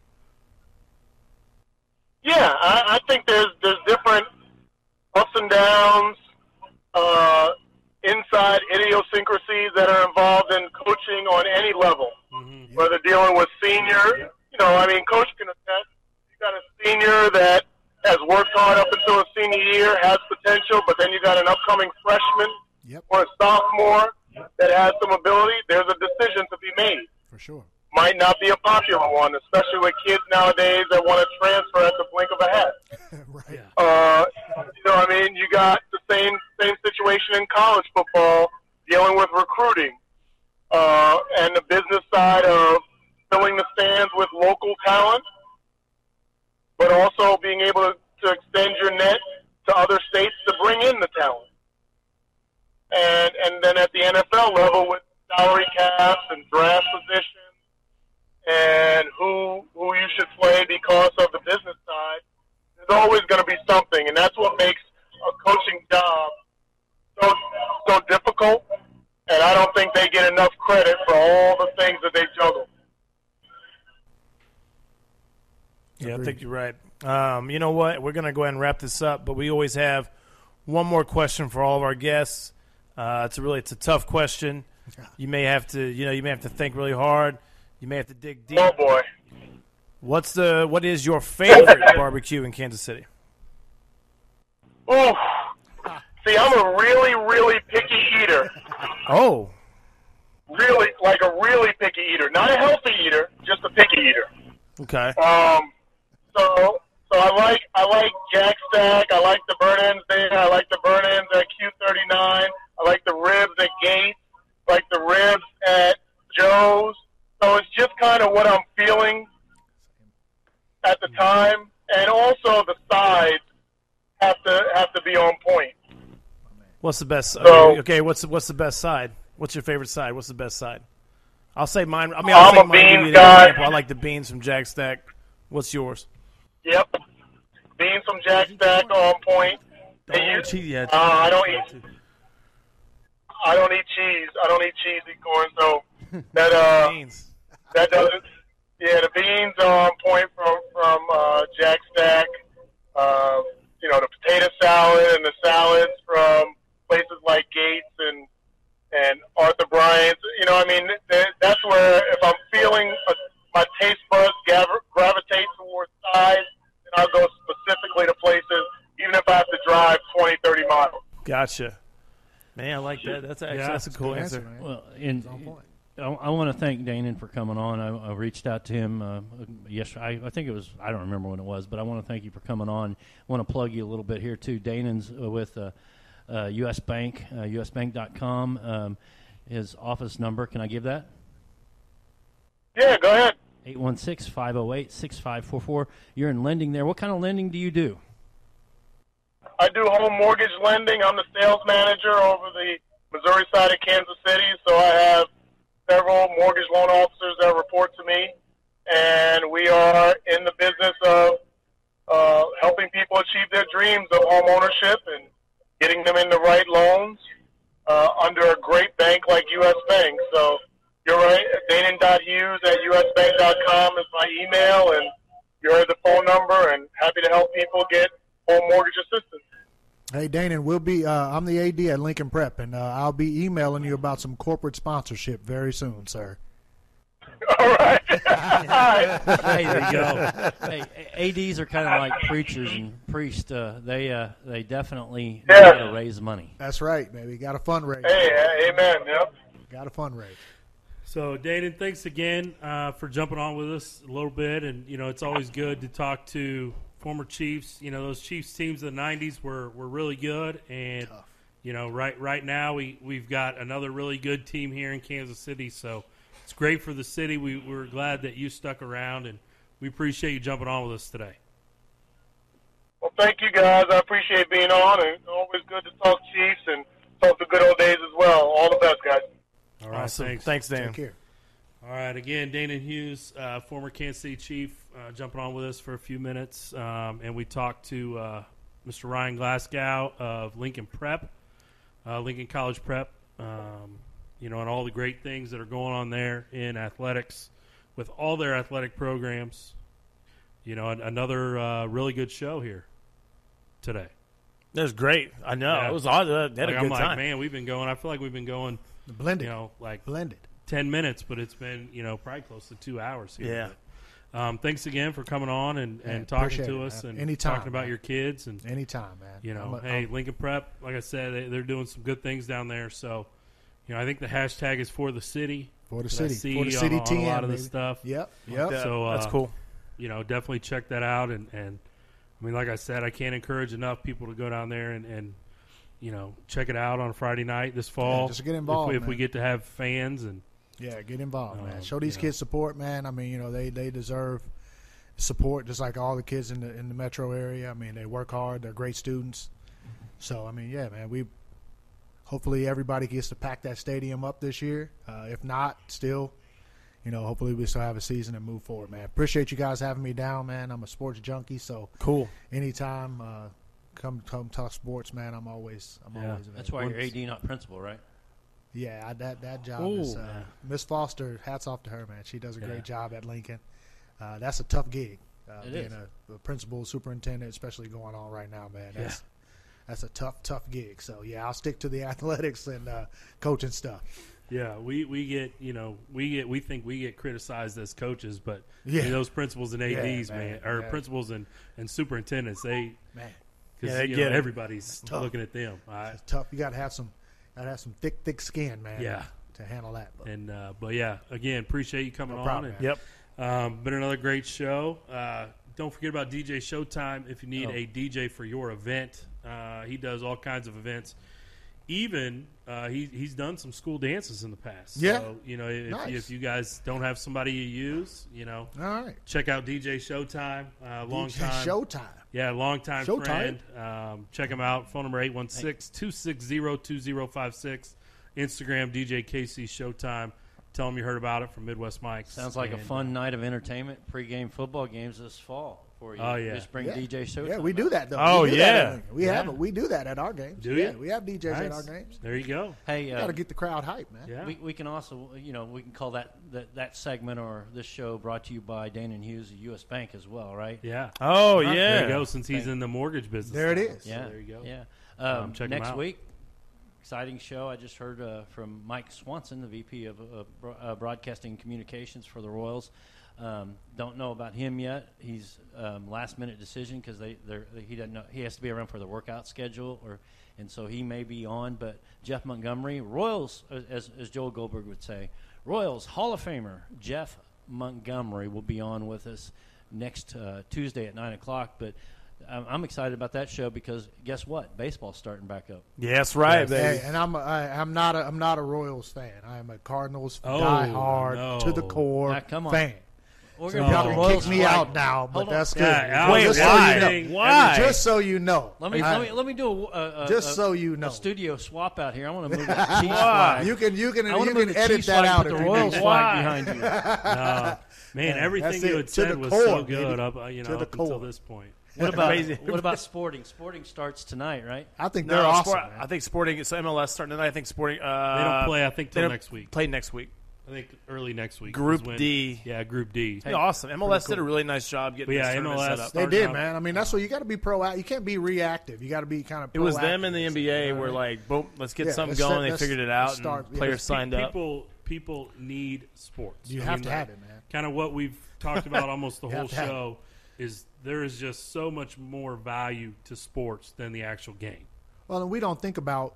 Yeah, I, I think there's there's different ups and downs, uh, inside idiosyncrasies that are involved in coaching on any level. Mm-hmm. Whether dealing with senior, you know, I mean, coach can attest. You got a senior that has worked hard up until a senior year, has potential, but then you got an upcoming freshman Yep. or a sophomore that has some ability. There's a decision to be made. For sure. Might not be a popular one, especially with kids nowadays that want to transfer at the blink of a hat. right. Uh, you know, what I mean, you got the same same situation in college football, dealing with recruiting, uh, and the business side of filling the stands with local talent, but also being able to, to extend your net to other states to bring in the talent. And and then at the NFL level with salary caps and draft positions and who who you should play because of the business side there's always going to be something, and that's what makes a coaching job so so difficult. And I don't think they get enough credit for all the things that they juggle. Yeah, I think you're right. Um, you know what? We're going to go ahead and wrap this up, but we always have one more question for all of our guests. Uh, it's a really it's a tough question. You may have to you know you may have to think really hard. You may have to dig deep. Oh boy. What's the what is your favorite barbecue in Kansas City? Oh, See, I'm a really, really picky eater. Oh, Really, like a really picky eater. Not a healthy eater, just a picky eater. okay. Um, so, so I like I like Jack Stack. I like the burn ends there. I like the burn ends at Q39. I like the ribs at Gates. I like the ribs at Joe's. So it's just kind of what I'm feeling at the time, and also the sides have to have to be on point. What's the best? So- okay, okay, what's the, what's the best side? What's your favorite side? What's the best side? I'll say mine. I mean, I'll I'm take a mine. give beans guy. example. I like the beans from Jack Stack. What's yours? Yep. Beans from Jack Stack on point. They Oh, use- cheese, yeah, uh, I don't eat. I don't eat cheese. I don't eat cheesy corn, so that uh beans. that doesn't. Yeah, the beans are on point from from uh, Jack Stack. Uh, you know the potato salad and the salads from places like Gates and and Arthur Bryant's. You know, I mean, th- that's where if I'm feeling a, my taste buds gav- gravitate towards size, then I'll go specifically to places, even if I have to drive 20, 30 miles. Gotcha. Man, I like that. That's actually Yeah, that's a cool Good answer. Well, and. I, I want to thank Danan for coming on. I, I reached out to him uh, yesterday. I, I think it was I don't remember when it was, but I want to thank you for coming on. I want to plug you a little bit here too. Danan's uh, with uh, uh, U.S. Bank, uh, usbank.com. Um, his office number. Can I give that? Yeah, go ahead. 816-508-6544. You're in lending there. What kind of lending do you do? I do home mortgage lending. I'm the sales manager over the Missouri side of Kansas City, so I have several mortgage loan officers that report to me, and we are in the business of uh, helping people achieve their dreams of home ownership and getting them in the right loans uh, under a great bank like U.S. Bank. So you're right, Danan.hughes at usbank.com is my email, and you heard the phone number, and happy to help people get home mortgage assistance. Hey, Danan, we'll be. Uh, I'm the AD at Lincoln Prep, and uh, I'll be emailing you about some corporate sponsorship very soon, sir. All right. Hey, there you go. hey, ads are kind of like preachers and priests. Uh, they uh, they definitely know Yeah. how to raise money. That's right, baby. Got a fundraise. hey, uh, amen. Yep. Got a fundraise. So, Danan, thanks again uh, for jumping on with us a little bit. And, you know, it's always good to talk to former Chiefs. You know, those Chiefs teams of the 90s were, were really good. And, you know, right right now we, we've got another really good team here in Kansas City. So it's great for the city. We, we're glad that you stuck around, and we appreciate you jumping on with us today. Well, thank you guys. I appreciate being on, and always good to talk Chiefs and talk the good old days as well. All the best, guys. All right, Awesome. thanks. Thanks, Dan. Take care. All right, again, Danan Hughes, uh, former Kansas City Chief, uh, jumping on with us for a few minutes, um, and we talked to uh, Mr. Ryan Glasgow of Lincoln Prep, uh, Lincoln College Prep, um, you know, and all the great things that are going on there in athletics with all their athletic programs. You know, an, another uh, really good show here today. That was great. I know Yeah. it was. Odd. They had Like, a good I'm like, time. man, we've been going. I feel like we've been going, Blended. you know, like Blended. 10 minutes, but it's been, you know, probably close to two hours here. Yeah. But, um, thanks again for coming on and, Man, and talking to it, us man. and Anytime, talking about man. your kids. And, Anytime, man. you know, I'm a- hey, I'm- Lincoln Prep, like I said, they, they're doing some good things down there. So, you know, I think the hashtag is for the city. for the that I city. see For the on- city on a team. lot of the stuff. Yep. Yeah, Yep. So, uh, that's cool. You know, definitely check that out. And, and I mean, like I said, I can't encourage enough people to go down there and, and you know, check it out on Friday night this fall. just get involved, If, we, if we get to have fans and Yeah, get involved, man. Um, Show these you know. kids support, man. I mean, you know, they they deserve support just like all the kids in the in the metro area. I mean, they work hard. They're great students. So, I mean, yeah, man. We hopefully everybody gets to pack that stadium up this year. Uh, if not, still, you know, hopefully we still have a season and move forward, man. Appreciate you guys having me down, man. I'm a sports junkie, so Cool. anytime uh, come come talk sports, man. I'm always I'm Yeah, always available. That's why you're AD, not principal, right? Yeah, that that job Ooh. is uh, Miss Foster. Hats off to her, man. She does a Yeah. great job at Lincoln. Uh, that's a tough gig. Uh, being a, a principal, superintendent, especially going on right now, man. That's that's a tough, tough gig. So yeah, I'll stick to the athletics and uh, coaching stuff. Yeah, we, we get you know we get we think we get criticized as coaches, but Yeah. I mean, those principals and Yeah, ads, man, man, or yeah. principals and, and superintendents, they Man, because Yeah, you get know, everybody's looking at them. It's tough. You got to have some, got to have some thick, thick skin, man. Yeah. to handle that. But and uh, but yeah, again, appreciate you coming No on. problem, and, Yep. Um, been another great show. Uh, don't forget about DJ Showtime if you need Oh. a DJ for your event. Uh, he does all kinds of events. Even uh, he he's done some school dances in the past. Yeah. So, you know, if, Nice. if you guys don't have somebody you use, you know, All right. check out DJ Showtime. Uh, long DJ time. Showtime. Yeah, long time Showtime. friend. Um, check him out. Phone number 816-260-2056. Instagram DJ KC Showtime. Tell him you heard about it from Midwest Mike. Sounds like a fun night of entertainment. Pregame football games this fall for you. Oh, yeah. Just bring Yeah. DJ Showtime. Yeah, we do that though. Oh, We yeah. that. we Yeah. have it. We do that at our games. Do yeah, you? We have DJs at our games. There you go. Hey, uh, Got to get the crowd hype, man. Yeah. We, we can also, you know, we can call that, that that segment or this show brought to you by Danan Hughes, of U.S. Bank as well, right? yeah. Oh Huh? yeah. There you go. Since he's in the mortgage business. There it is. now. is. So Yeah, there you go. Yeah. Um, Um, check 'em next out. week, exciting show. I just heard uh, from Mike Swanson, the VP of uh, bro- uh, Broadcasting Communications for the Royals. Um, don't know about him yet. He's um, last minute decision because they they're, he doesn't know he has to be around for the workout schedule or and so he may be on. But Jeff Montgomery, Royals, as as Joel Goldberg would say, Royals Hall of Famer Jeff Montgomery will be on with us next uh, Tuesday at nine o'clock. But I'm, I'm excited about that show because guess what? Baseball's starting back up. Yeah, that's right, Yes. Hey, and I'm a, I, I'm not a I'm not a Royals fan. I am a Cardinals Oh, diehard no. to the core Ah, come on. fan. We're So gonna y'all can Royals kick me flag- out now, but that's good. Yeah, Wait, just why? so you know. Why? Just so you know. Let me, I- let me let me do a, a, a just a- so you know. a studio swap out here. I want to move the Chiefs flag. You can you can you can edit that out the you Royals flag behind you. No. Man, everything you it. had said was so good up, uh, you know, up until this point. What about what about sporting? Sporting starts tonight, right? I think No, they're awesome. Sport- man. I think Sporting. So MLS starting tonight. I think Sporting. Uh, They don't play, I think, they till don't next week. Play next week. I think early next week. Group when- D. Yeah, Group D. Yeah, awesome. MLS did a really nice job getting But yeah, this tournament MLS set up. They starting did, up- man. I mean, that's what you got to be proactive. You can't be reactive. You got to be kind of. It was them proactive. and the NBA were like, boom, let's get Yeah, something let's going. set- they figured it out, start- and yeah. players signed up. People, people need sports. You I have mean, to have it, man. Kind of what we've talked about almost the whole have to have it. show is there is just so much more value to sports than the actual game. Well, and we don't think about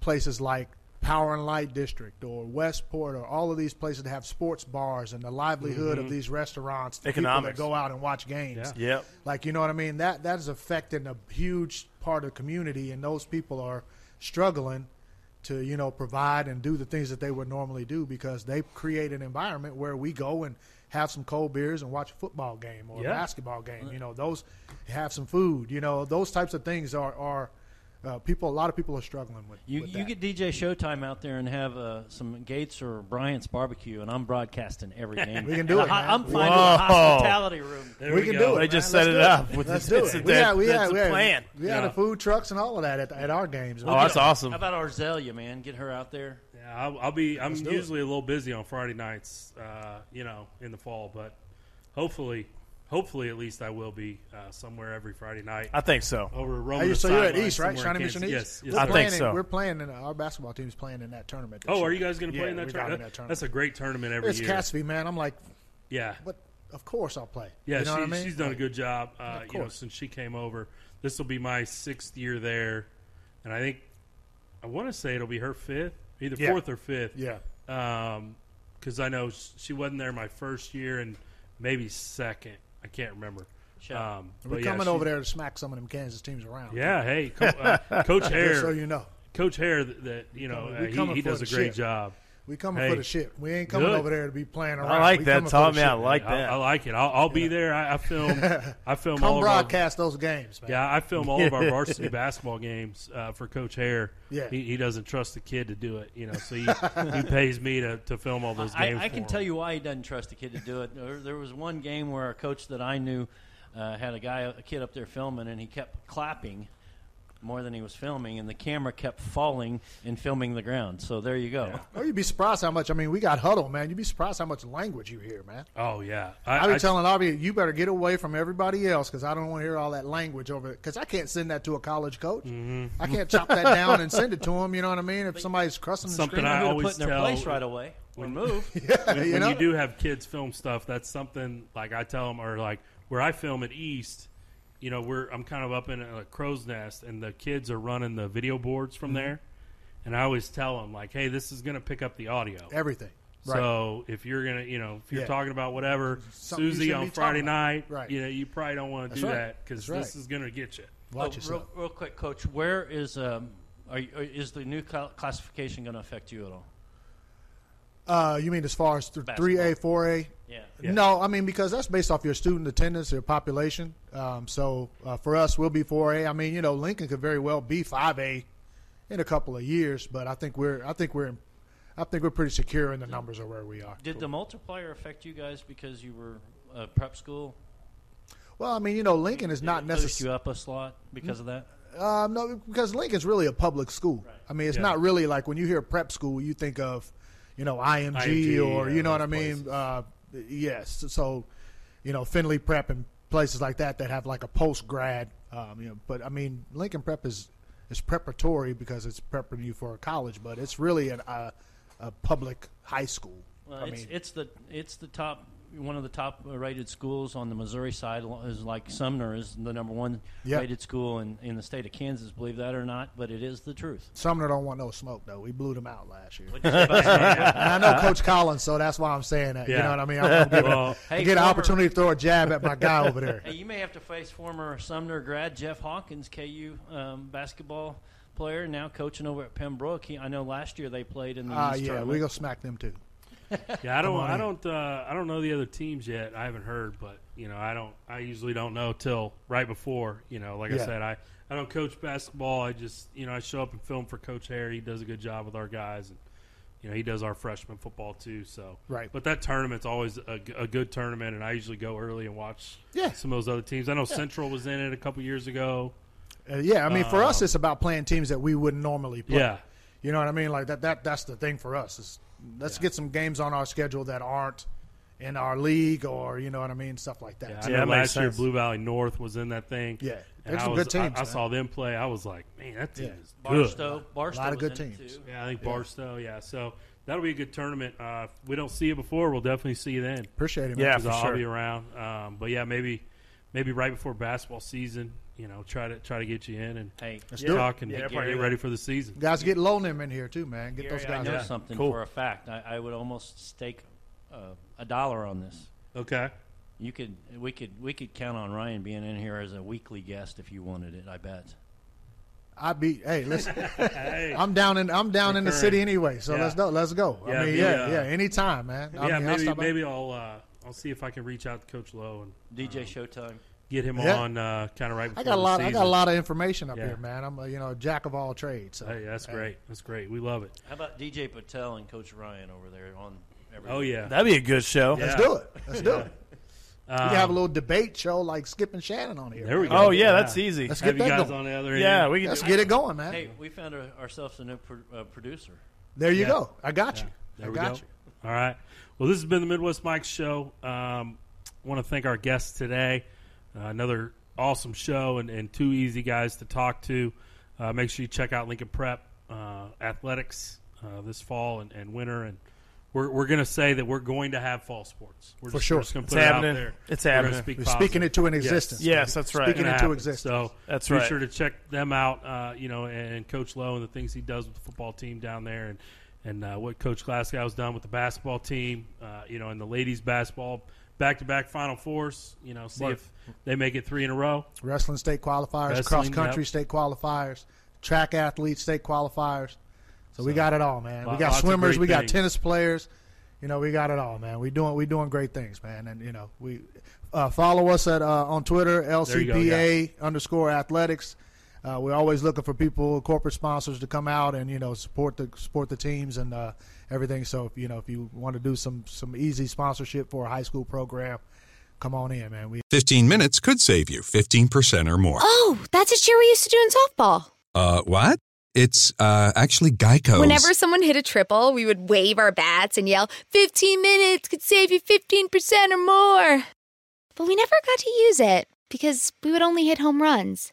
places like Power and Light District or Westport or all of these places that have sports bars and the livelihood of mm-hmm. these restaurants, the people that go out and watch games. Yeah. Yep. Like you know what I mean? That that is affecting a huge part of the community, and those people are struggling to you know provide and do the things that they would normally do because they create an environment where we go and have some cold beers and watch a football game or Yeah. a basketball game. You know, those have some food. You know, those types of things are are uh, people. A lot of people are struggling with. You with you that. get DJ Showtime out there and have uh, some Gates or Bryant's barbecue, and I'm broadcasting every game. We can do And it, a ho- I'm finding a Whoa. hospitality room. There we we, can go. do it. They just man. set Let's it do up with Let's the- do it's it. a- We had we had we had, plan. we had Yeah. the food trucks and all of that at, at our games. Oh, that's awesome. How about Arzelia, man? Get her out there. Yeah, I'll, I'll be. I'm Let's it. usually a little busy on Friday nights, uh, you know, in the fall, but hopefully, hopefully at least I will be uh, somewhere every Friday night I think so. over Hey, Roman. so you're at East, right? Shawnee Mission East. Yes. yes We're I think playing in- so. We're playing in our basketball team's playing in that tournament. this Oh, are you guys going to play Yeah, in that, we got tournament? in that tournament. That's a great tournament every It's year. It's Cassidy, man. I'm like, Yeah, but of course I'll play. yeah. you know she, what I mean? She's done a good job. Uh, Of you know, course. since she came over, this will be my sixth year there, and I think I want to say it'll be her fifth, either Yeah. fourth or fifth. Yeah, because I know she wasn't there my first year and maybe second. I can't remember. Sure. Um, we're but yeah, coming she- over there to smack some of them Kansas teams around. Yeah, hey, Co- uh, Coach just Hare, so you know, Coach Hare, that, that you know uh, he, he does a great ship. job. We coming Hey. for the ship. We ain't coming Good. over there to be playing around. I like We that, coming for Tom. the Yeah, I like I, that. I like it. I'll, I'll be there. I, I film. I film all Come of our, broadcast those games, man. yeah, I film all of our varsity basketball games uh, for Coach Hare. Yeah. he, he doesn't trust the kid to do it, you know, so he, he pays me to, to film all those I, games. I for can him. tell you why he doesn't trust the kid to do it. There, there was one game where a coach that I knew uh, had a guy, a kid up there filming, and he kept clapping more than he was filming, and the camera kept falling and filming the ground. So there you go. Oh, you'd be surprised how much. I mean, we got huddle, man. You'd be surprised how much language you hear, man. Oh yeah, I be I- telling Avi, you better get away from everybody else because I don't want to hear all that language over it. Because I can't send that to a college coach. Mm-hmm. I can't chop that down and send it to him. You know what I mean? If somebody's cussing and Something screaming, I Who to always put in their tell- place right away or move. when, you when know? you do have kids film stuff, that's something like I tell them, or like where I film at East, you know, we're I'm kind of up in a crow's nest, and the kids are running the video boards Mm-hmm. from there, and I always tell them like, hey, this is going to pick up the audio. everything. Right. So if you're gonna, you know, if you're Yeah. talking about whatever Something Susie on Friday night, Right. you know, you probably don't want to do right. that because That's right. this is gonna get you. Watch Oh, yourself. real, real quick, Coach. Where is um, Are, you- is the new cl- classification going to affect you at all? Uh, you mean as far as three A, four A? Yeah. No, I mean because that's based off your student attendance, your population. Um, so uh, for us, we'll be four A. I mean, you know, Lincoln could very well be five A in a couple of years, but I think we're, I think we're, I think we're pretty secure in the numbers of where we are. Did the multiplier affect you guys because you were a prep school? Well, I mean, you know, Lincoln is Did not necessarily. you up a slot because of that. Um, no, because Lincoln's really a public school. I mean, it's Yeah. not really like when you hear prep school, you think of, you know, IMG, IMG, or you know what I mean. Uh, yes, so you know, Findlay Prep and places like that that have like a post grad. Um, you know, but I mean, Lincoln Prep is is preparatory because it's prepping you for college, but it's really an, a a public high school. Well, I it's, mean, it's the it's the top one of the top rated schools on the Missouri side is like Sumner is the number one Yeah. rated school in, in the state of Kansas. Believe that or not, but it is the truth. Sumner don't want no smoke though. We blew them out last year. What'd you say about Sumner? And I know Coach Collins, so that's why I'm saying that. You know what I mean? I'm, I'm giving, Well, Hey, I get an opportunity to throw a jab at my guy over there. Hey, you may have to face former Sumner grad Jeff Hawkins, KU um, basketball player, now coaching over at Pembroke. He, I know last year they played in the Ah, East yeah, tournament. we gonna smack them too. Yeah, I don't, I don't, uh, I don't know the other teams yet. I haven't heard, but you know, I don't, I usually don't know till right before. You know, like I said, I, I don't coach basketball. I just, you know, I show up and film for Coach Harry. He does a good job with our guys, and you know, he does our freshman football too. So, Right. But that tournament's always a good tournament, and I usually go early and watch Yeah. some of those other teams. I know Central was in it a couple years ago. Uh, yeah, I mean, for us, Um, it's about playing teams that we wouldn't normally play. Yeah, you know what I mean. Like that. That that's the thing for us. Is let's get some games on our schedule that aren't in our league, or you know what I mean, stuff like that. yeah. I Yeah, know that last year. Blue Valley North was in that thing. Yeah. And There's I some was- good teams, I, I saw them play. I was like, man, that team Yeah. is good. Barstow, Barstow A lot of good in teams. Yeah, I think Barstow. Yeah, so that'll be a good tournament. Uh, if we don't see you before, we'll definitely see you then. appreciate it. Man. Yeah, 'Cause for I'll sure. be around. Um, but yeah, maybe maybe right before basketball season, you know, try to try to get you in and Hey, Let's do it. talk and Yeah, get, get do ready for the season. Guys, get Lonem in here too, man. Get Gary, those I guys. know in. something Cool. for a fact. I, I would almost stake uh, a dollar on this. Okay. You could, we could, we could count on Ryan being in here as a weekly guest if you wanted it. I bet. I be. Hey, listen. Hey. I'm down in. I'm down in the city anyway. So Yeah. let's go. Let's go. Yeah, I mean, be, yeah, uh, yeah. Anytime, man. I yeah, mean, I'll maybe by. maybe I'll uh, I'll see if I can reach out to Coach Lowe and DJ Showtime. Get him Yeah. on uh, kind of right. Before I got a the lot. I got a lot of information up Yeah. here, man. I'm a, you know jack of all trades. So. Hey, that's great. That's great. We love it. How about DJ Patel and Coach Ryan over there on? Every Oh yeah. That'd be a good show. Yeah. Let's do it. Let's do it. We Um, can have a little debate show like Skip and Shannon on here. There we man. go. Oh yeah, that's easy. Let's Have get you that guys going. on the other end. Yeah, we can. Let's do get it going, man. Hey, we found a, ourselves a new pro, uh, producer. there you Yeah. go. I got you. There I we got go. you. All right. Well, this has been the Midwest Mike Show. Um, want to thank our guests today. Uh, another awesome show and, and two easy guys to talk to. Uh, make sure you check out Lincoln Prep uh, Athletics uh, this fall and, and winter. And we're, we're going to say that we're going to have fall sports. We're For just, sure. We're just going to It's put it happening. out there. It's We're happening. speak We're positive. speaking it to an existence. Yes, baby. that's right. Speaking it to into existence. So That's right. be sure to check them out, uh, you know, and Coach Lowe and the things he does with the football team down there, and and uh, what Coach Glasgow's done with the basketball team, uh, you know, and the ladies basketball back to back Final Fours. You know, see Work. if they make it three in a row. Wrestling state qualifiers, cross country yep. state qualifiers, track athletes state qualifiers. So, we got it all, man. Lot- we got swimmers, we got things. tennis players. You know, we got it all, man. We doing we doing great things, man. And you know, we uh, follow us at uh, on Twitter There you go, LCPA underscore athletics. Uh, we're always looking for people, corporate sponsors, to come out and you know support the support the teams and uh, everything. So if you know if you want to do some some easy sponsorship for a high school program, come on in, man. We 15 minutes could save you 15% or more. Oh, that's a cheer we used to do in softball. Uh, what? It's uh, actually Geico. Whenever someone hit a triple, we would wave our bats and yell, 15 minutes could save you 15% or more. But we never got to use it because we would only hit home runs.